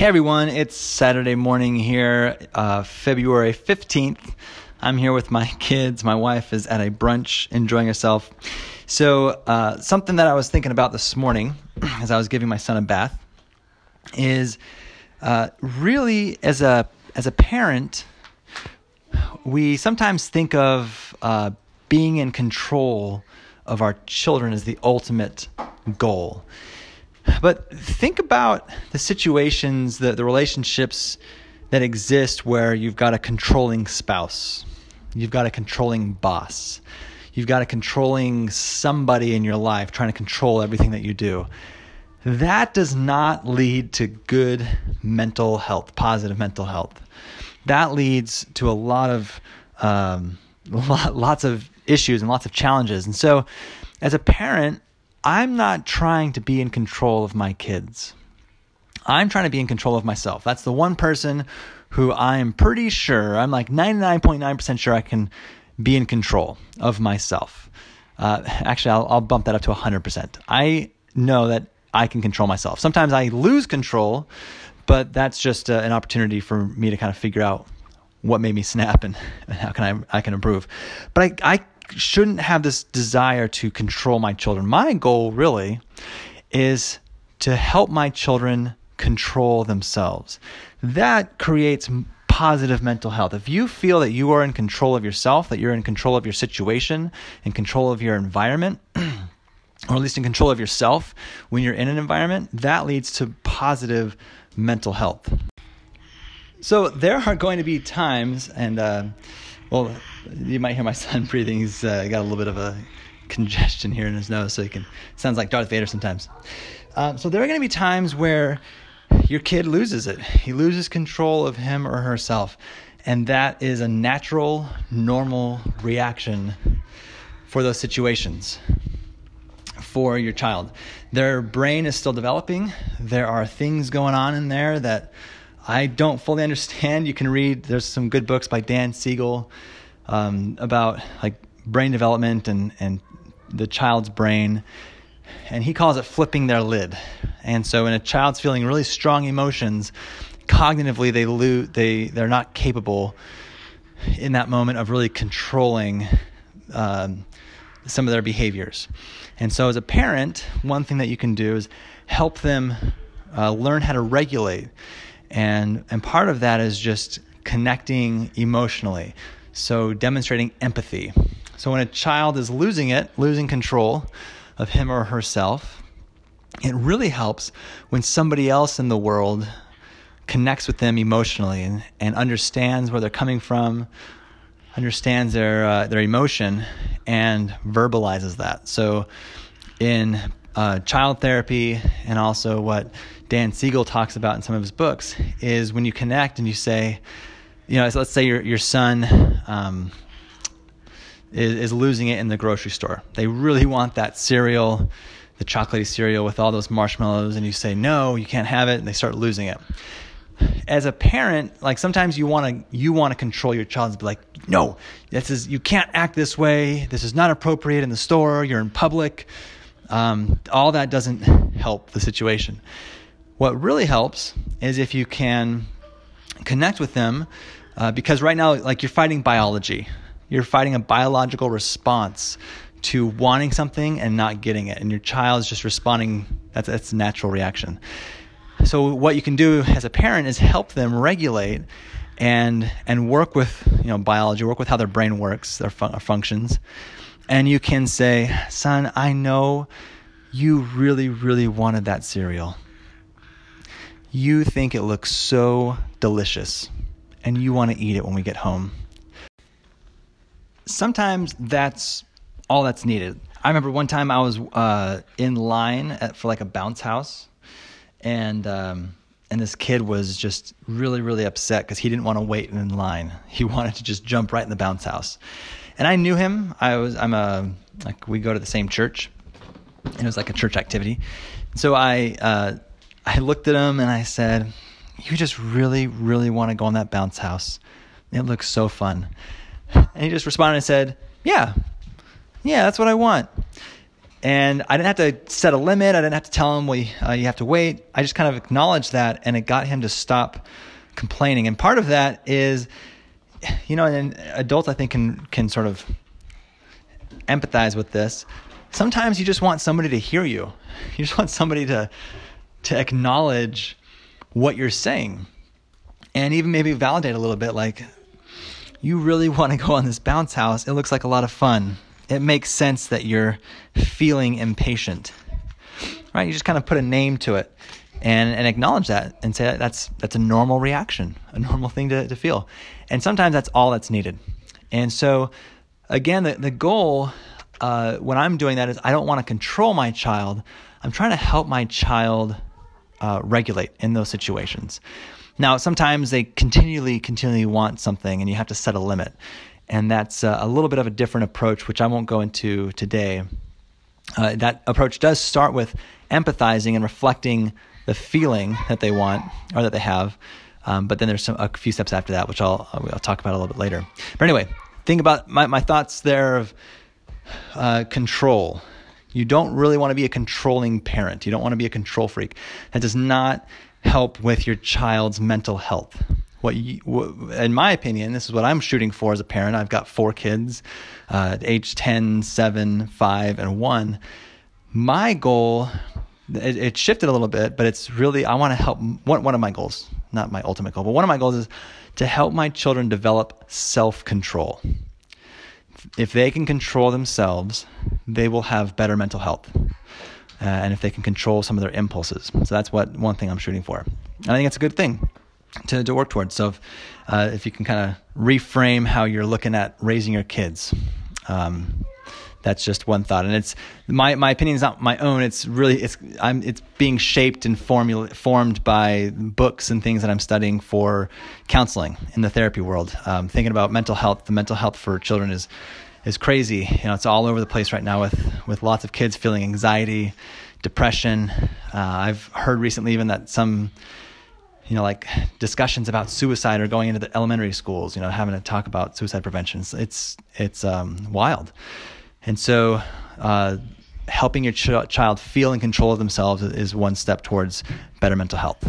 Hey everyone, it's Saturday morning here, uh, February 15th. I'm here with my kids. My wife is at a brunch enjoying herself. So, uh, something that I was thinking about this morning as I was giving my son a bath is uh, really as a as a parent, we sometimes think of uh, being in control of our children as the ultimate goal. But think about the situations, the, the relationships that exist where you've got a controlling spouse, you've got a controlling boss, you've got a controlling somebody in your life trying to control everything that you do. That does not lead to good mental health, positive mental health. That leads to a lot of um, lots of issues and lots of challenges. And so, as a parent, I'm not trying to be in control of my kids. I'm trying to be in control of myself. That's the one person who I am pretty sure, I'm like 99.9% sure I can be in control of myself. Uh, actually, I'll, I'll bump that up to 100%. I know that I can control myself. Sometimes I lose control, but that's just uh, an opportunity for me to kind of figure out what made me snap and, and how can I I can improve. But I I shouldn't have this desire to control my children. My goal really is to help my children control themselves. That creates positive mental health. If you feel that you are in control of yourself, that you're in control of your situation, in control of your environment, or at least in control of yourself when you're in an environment, that leads to positive mental health. So there are going to be times, and uh, well, you might hear my son breathing. He's uh, got a little bit of a congestion here in his nose, so he can sounds like Darth Vader sometimes. Um, so there are going to be times where your kid loses it. He loses control of him or herself, and that is a natural, normal reaction for those situations for your child. Their brain is still developing. There are things going on in there that I don't fully understand. You can read. There's some good books by Dan Siegel um, about like brain development and and the child's brain, and he calls it flipping their lid. And so, when a child's feeling really strong emotions, cognitively they lose. They they're not capable in that moment of really controlling um, some of their behaviors. And so, as a parent, one thing that you can do is help them uh, learn how to regulate and and part of that is just connecting emotionally. So demonstrating empathy. So when a child is losing it losing control of him or herself it really helps when somebody else in the world connects with them emotionally and, and understands where they're coming from understands their uh, their emotion and verbalizes that. So in uh, child therapy and also what Dan Siegel talks about in some of his books is when you connect and you say, you know, let's say your your son um, is, is losing it in the grocery store. They really want that cereal, the chocolatey cereal with all those marshmallows, and you say no, you can't have it, and they start losing it. As a parent, like sometimes you want to you want to control your child and be like, no, this is you can't act this way. This is not appropriate in the store. You're in public um, all that doesn't help the situation. What really helps is if you can connect with them, uh, because right now, like you're fighting biology, you're fighting a biological response to wanting something and not getting it, and your child is just responding. That's that's a natural reaction. So what you can do as a parent is help them regulate and and work with you know biology, work with how their brain works, their fun- functions, and you can say, Son, I know you really, really wanted that cereal. You think it looks so delicious, and you want to eat it when we get home. Sometimes that's all that's needed. I remember one time I was uh, in line at, for like a bounce house, and um, and this kid was just really really upset because he didn't want to wait in line. He wanted to just jump right in the bounce house, and I knew him. I was I'm a like we go to the same church, and it was like a church activity. So I uh, I looked at him and I said, "You just really really want to go on that bounce house? It looks so fun." And he just responded and said, "Yeah, yeah, that's what I want." And I didn't have to set a limit. I didn't have to tell him, well, uh, you have to wait. I just kind of acknowledged that, and it got him to stop complaining. And part of that is, you know, and adults I think can can sort of empathize with this. Sometimes you just want somebody to hear you. You just want somebody to to acknowledge what you're saying, and even maybe validate a little bit. Like, you really want to go on this bounce house. It looks like a lot of fun. It makes sense that you're feeling impatient, right? You just kind of put a name to it and and acknowledge that and say that's that's a normal reaction, a normal thing to, to feel. And sometimes that's all that's needed. And so again, the, the goal uh, when I'm doing that is I don't want to control my child. I'm trying to help my child uh, regulate in those situations. Now, sometimes they continually, continually want something, and you have to set a limit. And that's uh, a little bit of a different approach, which I won't go into today. Uh, that approach does start with empathizing and reflecting the feeling that they want or that they have. Um, but then there's some, a few steps after that, which I'll, I'll talk about a little bit later. But anyway, think about my, my thoughts there of uh, control. You don't really want to be a controlling parent. You don't want to be a control freak. That does not help with your child's mental health. What, you, in my opinion, this is what I'm shooting for as a parent. I've got four kids, uh, age 10, 7, 5, and 1. My goal, it, it shifted a little bit, but it's really, I want to help. One, one of my goals, not my ultimate goal, but one of my goals is to help my children develop self control. If they can control themselves, they will have better mental health. Uh, and if they can control some of their impulses. So that's what one thing I'm shooting for. And I think it's a good thing to, to work towards. So if, uh, if you can kind of reframe how you're looking at raising your kids, um, that's just one thought. And it's my, my opinion is not my own. It's really, it's, I'm, it's being shaped and formula, formed by books and things that I'm studying for counseling in the therapy world. Um, thinking about mental health, the mental health for children is, is crazy. You know, it's all over the place right now with with lots of kids feeling anxiety, depression. Uh, I've heard recently even that some, you know, like discussions about suicide are going into the elementary schools. You know, having to talk about suicide prevention. It's it's um, wild, and so. Uh, helping your ch- child feel in control of themselves is one step towards better mental health.